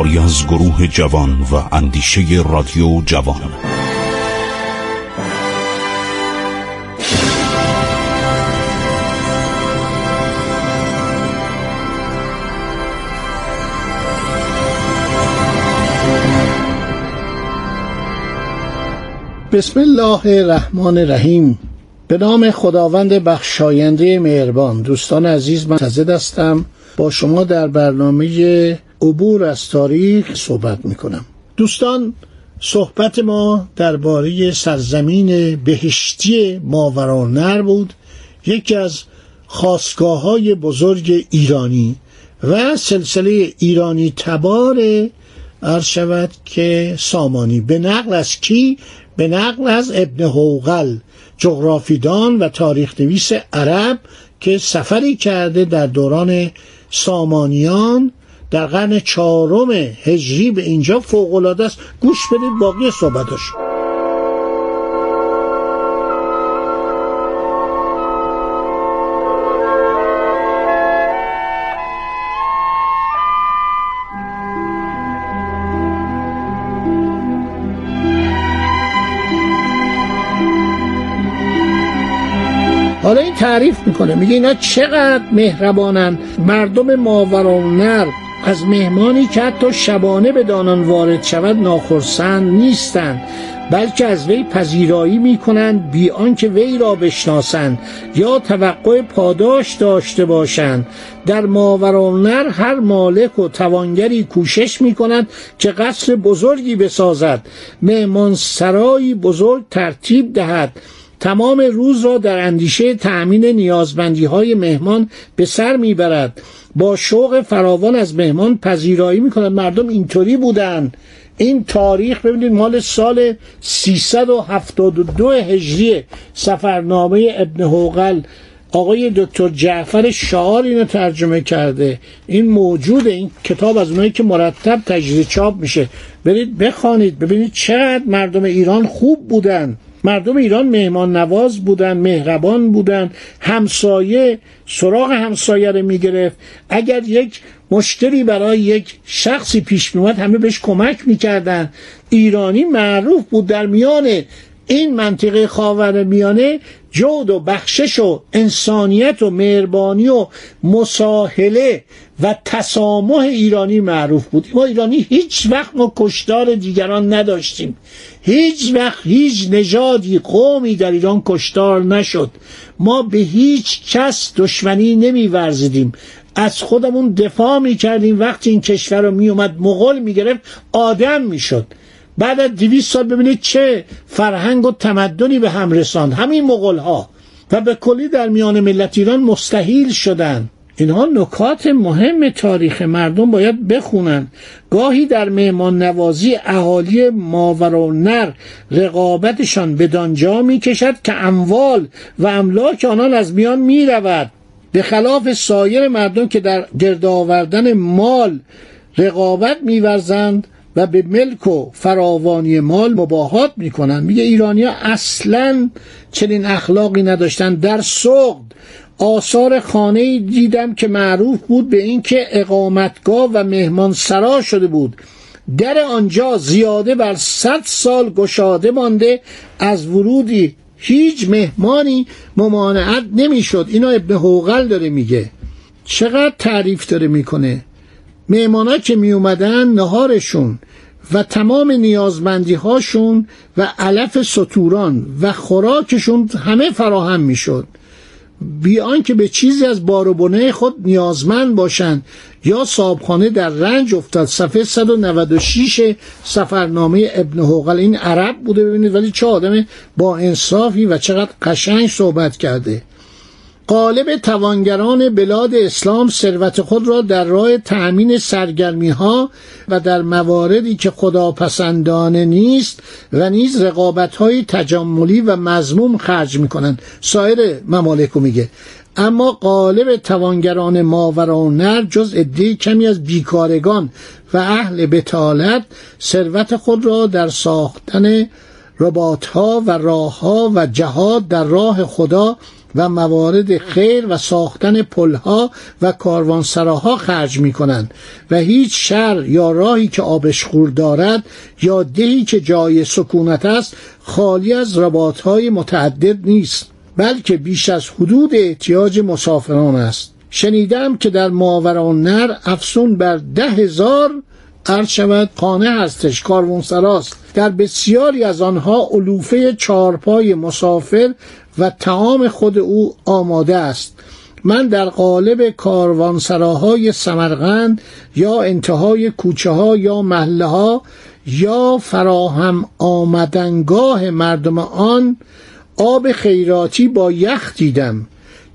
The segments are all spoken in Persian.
کاری از گروه جوان و اندیشه رادیو جوان. بسم الله الرحمن الرحیم. به نام خداوند بخشاینده مهربان دوستان عزیز من تزد هستم. با شما در برنامه عبور از تاریخ صحبت می کنم دوستان صحبت ما درباره سرزمین بهشتی ماورانر بود یکی از خواستگاه های بزرگ ایرانی و سلسله ایرانی تبار عرض شود که سامانی. به نقل از کی؟ به نقل از ابن هوغل جغرافیدان و تاریخ نویس عرب که سفری کرده در دوران سامانیان در قرن چهارم هجری به اینجا فوقالعاده است. گوش بدید باقی صحبتاش. حالا این تعریف می‌کنه میگه اینا چقدر مهربانن. مردم ماورانر از مهمانی که حتی شبانه به دانان وارد شود ناخرسند نیستند بلکه از وی پذیرایی می‌کنند بی آنکه وی را بشناسند یا توقع پاداش داشته باشند. در ماورانر هر مالک و توانگری کوشش می‌کند که قصر بزرگی بسازد. مهمان سرایی بزرگ ترتیب دهد. تمام روز را در اندیشه تأمین نیازمندی های مهمان به سر می‌برد. با شوق فراوان از مهمان پذیرایی می‌کند. مردم اینطوری بودن. این تاریخ ببینید مال سال 372 هجری سفرنامه ابن هوغل آقای دکتر جعفر شعار اینو ترجمه کرده. این موجود این کتاب از اونایی که مرتب تجدید چاپ میشه. برید بخوانید. ببینید چقدر مردم ایران خوب بودن. مردم ایران مهمان نواز بودن مهربان بودن. همسایه سراغ همسایه رو می‌گرفت. اگر یک مشکلی برای یک شخصی پیش میومد همه بهش کمک می‌کردن. ایرانی معروف بود در میان این منطقه خاور میانه جود و بخشش و انسانیت و مهربانی و مساهله و تسامح ایرانی معروف بود. ما ایرانی هیچ وقت ما کشتار دیگران نداشتیم. هیچ وقت هیچ نژادی قومی در ایران کشتار نشد. ما به هیچ کس دشمنی نمیورزیدیم. از خودمون دفاع می‌کردیم. وقتی این کشور رو میومد مغول می‌گرفت آدم می‌شد. بعد از دویست سال ببینید چه فرهنگ و تمدنی به هم رساند. همین مغول ها و به کلی در میان ملت ایران مستحیل شدند اینها نکات مهم تاریخ مردم باید بخونن. گاهی در مهمان نوازی اهالی ماورانر رقابتشان به دانجا می کشد که اموال و املاک آنان از میان می رود به خلاف سایر مردم که در گرد آوردن مال رقابت میورزند و به ملک و فراوانی مال مباهات می‌کنن. میگه ایرانیا اصلا چنین اخلاقی نداشتن. در سقد آثار خانه دیدم که معروف بود به اینکه اقامتگاه و مهمان سرا شده بود. در آنجا زیاده بر صد سال گشاده مانده. از ورودی هیچ مهمانی ممانعت نمی‌شد. اینا ابن حوغل داره میگه. چقدر تعریف داره می‌کنه؟ مهمانا که می اومدن نهارشون و تمام نیازمندی هاشون و علف سطوران و خوراکشون همه فراهم می‌شد. بیان که به چیزی از بار خود نیازمند باشند یا صابخانه در رنج افتاد. صفحه 196 سفرنامه ابن حوقل این عرب بوده ببینید ولی چه آدم با انصافی و چقدر قشنگ صحبت کرده. قالب توانگران بلاد اسلام ثروت خود را در راه تأمین سرگرمی ها و در مواردی که خداپسندانه نیست و نیز رقابت های تجملی و مضموم خرج می کنند سایر ممالک میگه. اما قالب توانگران ماورانر جز عده کمی از بیکارگان و اهل بتالت ثروت خود را در ساختن رباطها و راهها و جهاد در راه خدا و موارد خیر و ساختن پلها و کاروانسراها خرج می کنند و هیچ شهر یا راهی که آبشخور دارد یا دهی که جای سکونت است خالی از رباطهای متعدد نیست بلکه بیش از حدود احتیاج مسافران است. شنیدم که در ماوران نر افسون بر ده هزار عرض شود. خانه هستش سراست در بسیاری از آنها علوفه چارپای مسافر و تعام خود او آماده است. من در قالب کاروانسراهای سمرقند یا انتهای کوچه ها یا محله ها یا فراهم آمدنگاه مردم آن آب خیراتی با یخ دیدم.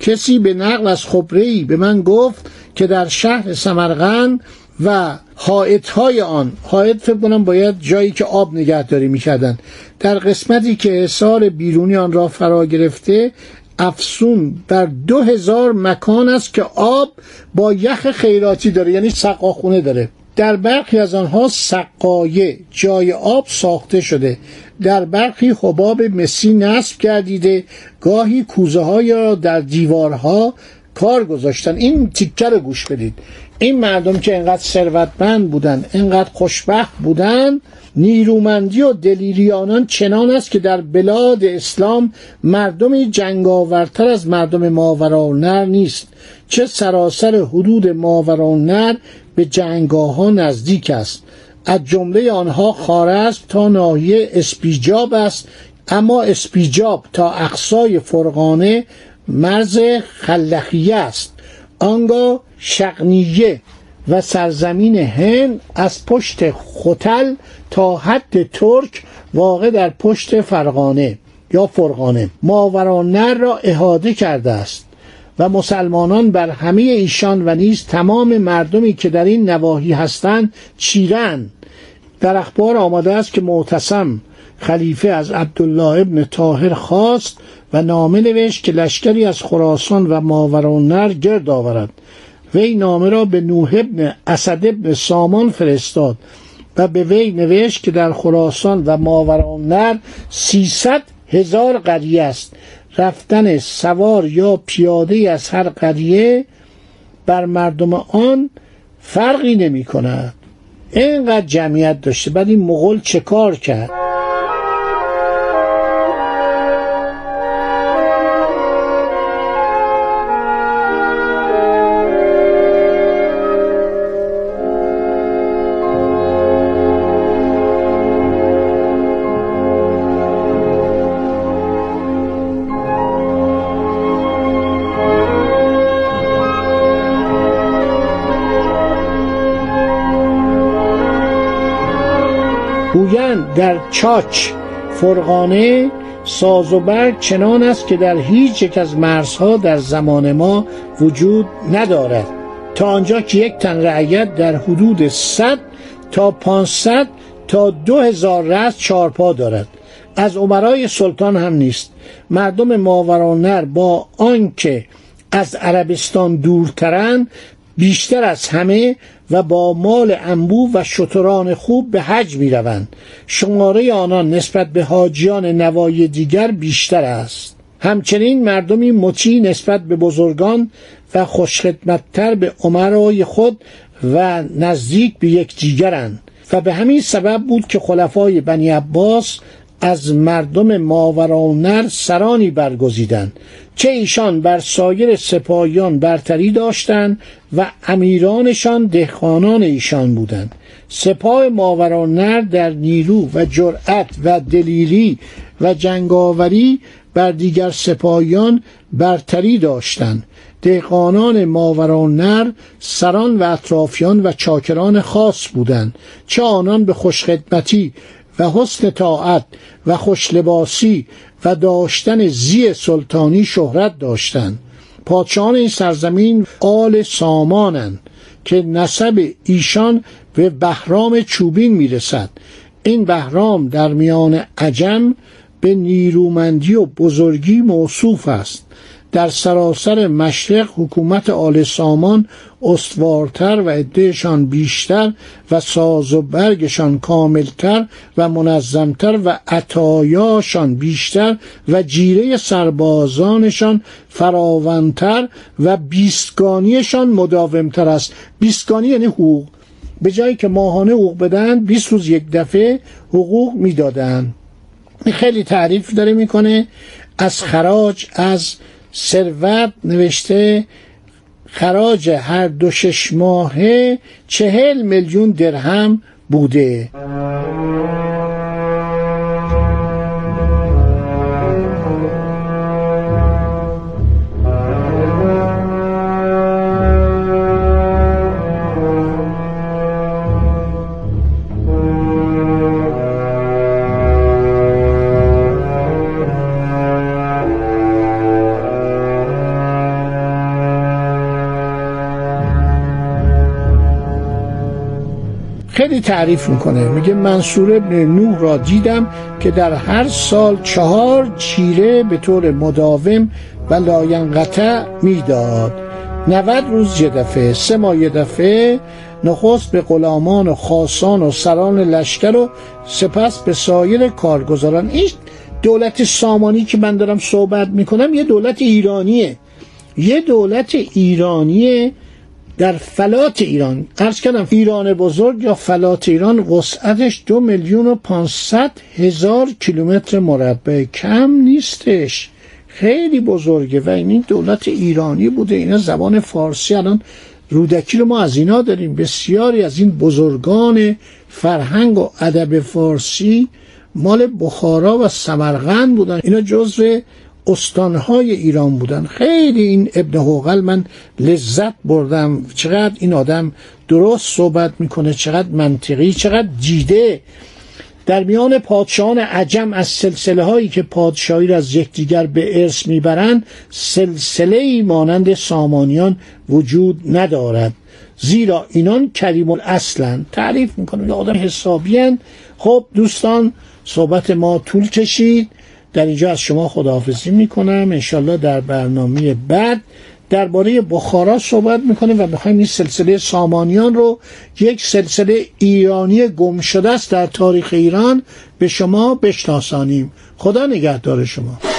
کسی به نقل از خبری به من گفت که در شهر سمرقند و حائط های آن حائط فکر کنم باید جایی که آب نگهداری می‌کردن. در قسمتی که حصار بیرونی آن را فرا گرفته افسون بر دو هزار مکان است که آب با یخ خیراتی داره یعنی سقاخونه داره. در برخی از آنها سقایه جای آب ساخته شده. در برخی حباب مسی نصب گردیده. گاهی کوزه های را در دیوارها کار گذاشتن. این تیکه رو گوش بدید. این مردم که انقدر ثروتمند بودن انقدر خوشبخت بودن نیرومندی و دلیری آنان چنان است که در بلاد اسلام مردمی جنگاورتر از مردم ماوراءالنهر نیست. چه سراسر حدود ماوراءالنهر به جنگ‌گاه ها نزدیک است. از جمله آنها خوارزم تا ناحیه اسپیجاب است. اما اسپیجاب تا اقصای فرغانه مرز خلخیه است. آنگاه شقنیه و سرزمین هند از پشت خوتل تا حد ترک واقع در پشت فرغانه یا فرغانه. ماورانر را احاده کرده است و مسلمانان بر همه ایشان و نیز تمام مردمی که در این نواحی هستند چیرن در اخبار آمده است که معتصم خلیفه از عبدالله ابن طاهر خواست و نامه نوشت که لشکری از خراسان و ماورانر گرد آورد. وی نامه را به نوح ابن اسد ابن سامان فرستاد و به وی نوشت که در خراسان و ماورانر سیصد هزار قریه است. رفتن سوار یا پیاده از هر قریه بر مردم آن فرقی نمی کند. اینقدر جمعیت داشته بعد این مغول چه کار کرد؟ گویند در چاچ فرغانه ساز و برگ چنان است که در هیچ یک از مرزها در زمان ما وجود ندارد. تا آنجا که یک تن رعیت در حدود 100 تا 500 تا 2000 رست چارپا دارد. از عمرای سلطان هم نیست. مردم ماورانر با آنکه از عربستان دورترند بیشتر از همه و با مال انبو و شتران خوب به حج می روند شماره آنان نسبت به حاجیان نوای دیگر بیشتر است. همچنین مردمی مطیع نسبت به بزرگان و خوشخدمتتر به عمرای خود و نزدیک به یکدیگرند و به همین سبب بود که خلفای بنی عباس از مردم ماورانر سرانی برگزیدند. چه ایشان بر سایر سپاهیان برتری داشتند و امیرانشان دهقانان ایشان بودند. سپاه ماورانر در نیرو و جرأت و دلیری و جنگاوری بر دیگر سپاهیان برتری داشتند. دهقانان ماورانر سران و اطرافیان و چاکران خاص بودند. چه آنان به خوشخدمتی و حسن طاعت و خوشلباسی و داشتن زی سلطانی شهرت داشتند. پادشاهان این سرزمین آل سامانند که نسب ایشان به بهرام چوبین می‌رسد. این بهرام در میان عجم به نیرومندی و بزرگی موصوف است. در سراسر مشرق حکومت آل سامان استوارتر و عدهشان بیشتر و ساز و برگشان کاملتر و منظمتر و عطایاشان بیشتر و جیره سربازانشان فراونتر و بیستگانیشان مداومتر است. بیستگانی یعنی حقوق. به جایی که ماهانه حقوق بدن 20 روز یک دفعه حقوق می‌دادن خیلی تعریف داره می‌کنه. از خراج از ثروت نوشته خراج هر دو شش ماهه چهل میلیون درهم بوده. تعریف می‌کنه. میگه منصور ابن نوح را دیدم که در هر سال چهار چیره به طور مداوم و لاینقطع می‌داد. نود روز یه دفعه سه ماه یه دفعه نخست به غلامان و خاصان و سران لشکر و سپس به سایر کارگزاران. این دولت سامانی که من دارم صحبت می‌کنم یه دولت ایرانیه. یه دولت ایرانیه در فلات ایران. قرض کردم ایران بزرگ یا فلات ایران وسعتش دو میلیون و پانصد هزار کیلومتر مربع کم نیستش. خیلی بزرگه و این دولت ایرانی بوده. اینا زبان فارسی الان رودکی رو ما از اینا داریم. بسیاری از این بزرگان فرهنگ و ادب فارسی مال بخارا و سمرقند بودن. اینا جزو استانهای ایران بودن. خیلی این ابن حوقل من لذت بردم. چقدر این آدم درست صحبت می‌کنه چقدر منطقی چقدر جیده. در میان پادشاهان عجم از سلسله هایی که پادشاهی را از یکدیگر به ارث می‌برند سلسله ای مانند سامانیان وجود ندارد. زیرا اینان کریم الاصلن. تعریف می‌کنه آدم حسابیان خب دوستان صحبت ما طول کشید. در اینجا از شما خداحافظی می‌کنم. انشالله در برنامه بعد درباره بخارا صحبت می‌کنیم و می‌خوایم این سلسله سامانیان رو یک سلسله ایرانی گم شده است در تاریخ ایران به شما بشناسانیم. خدا نگهدار شما.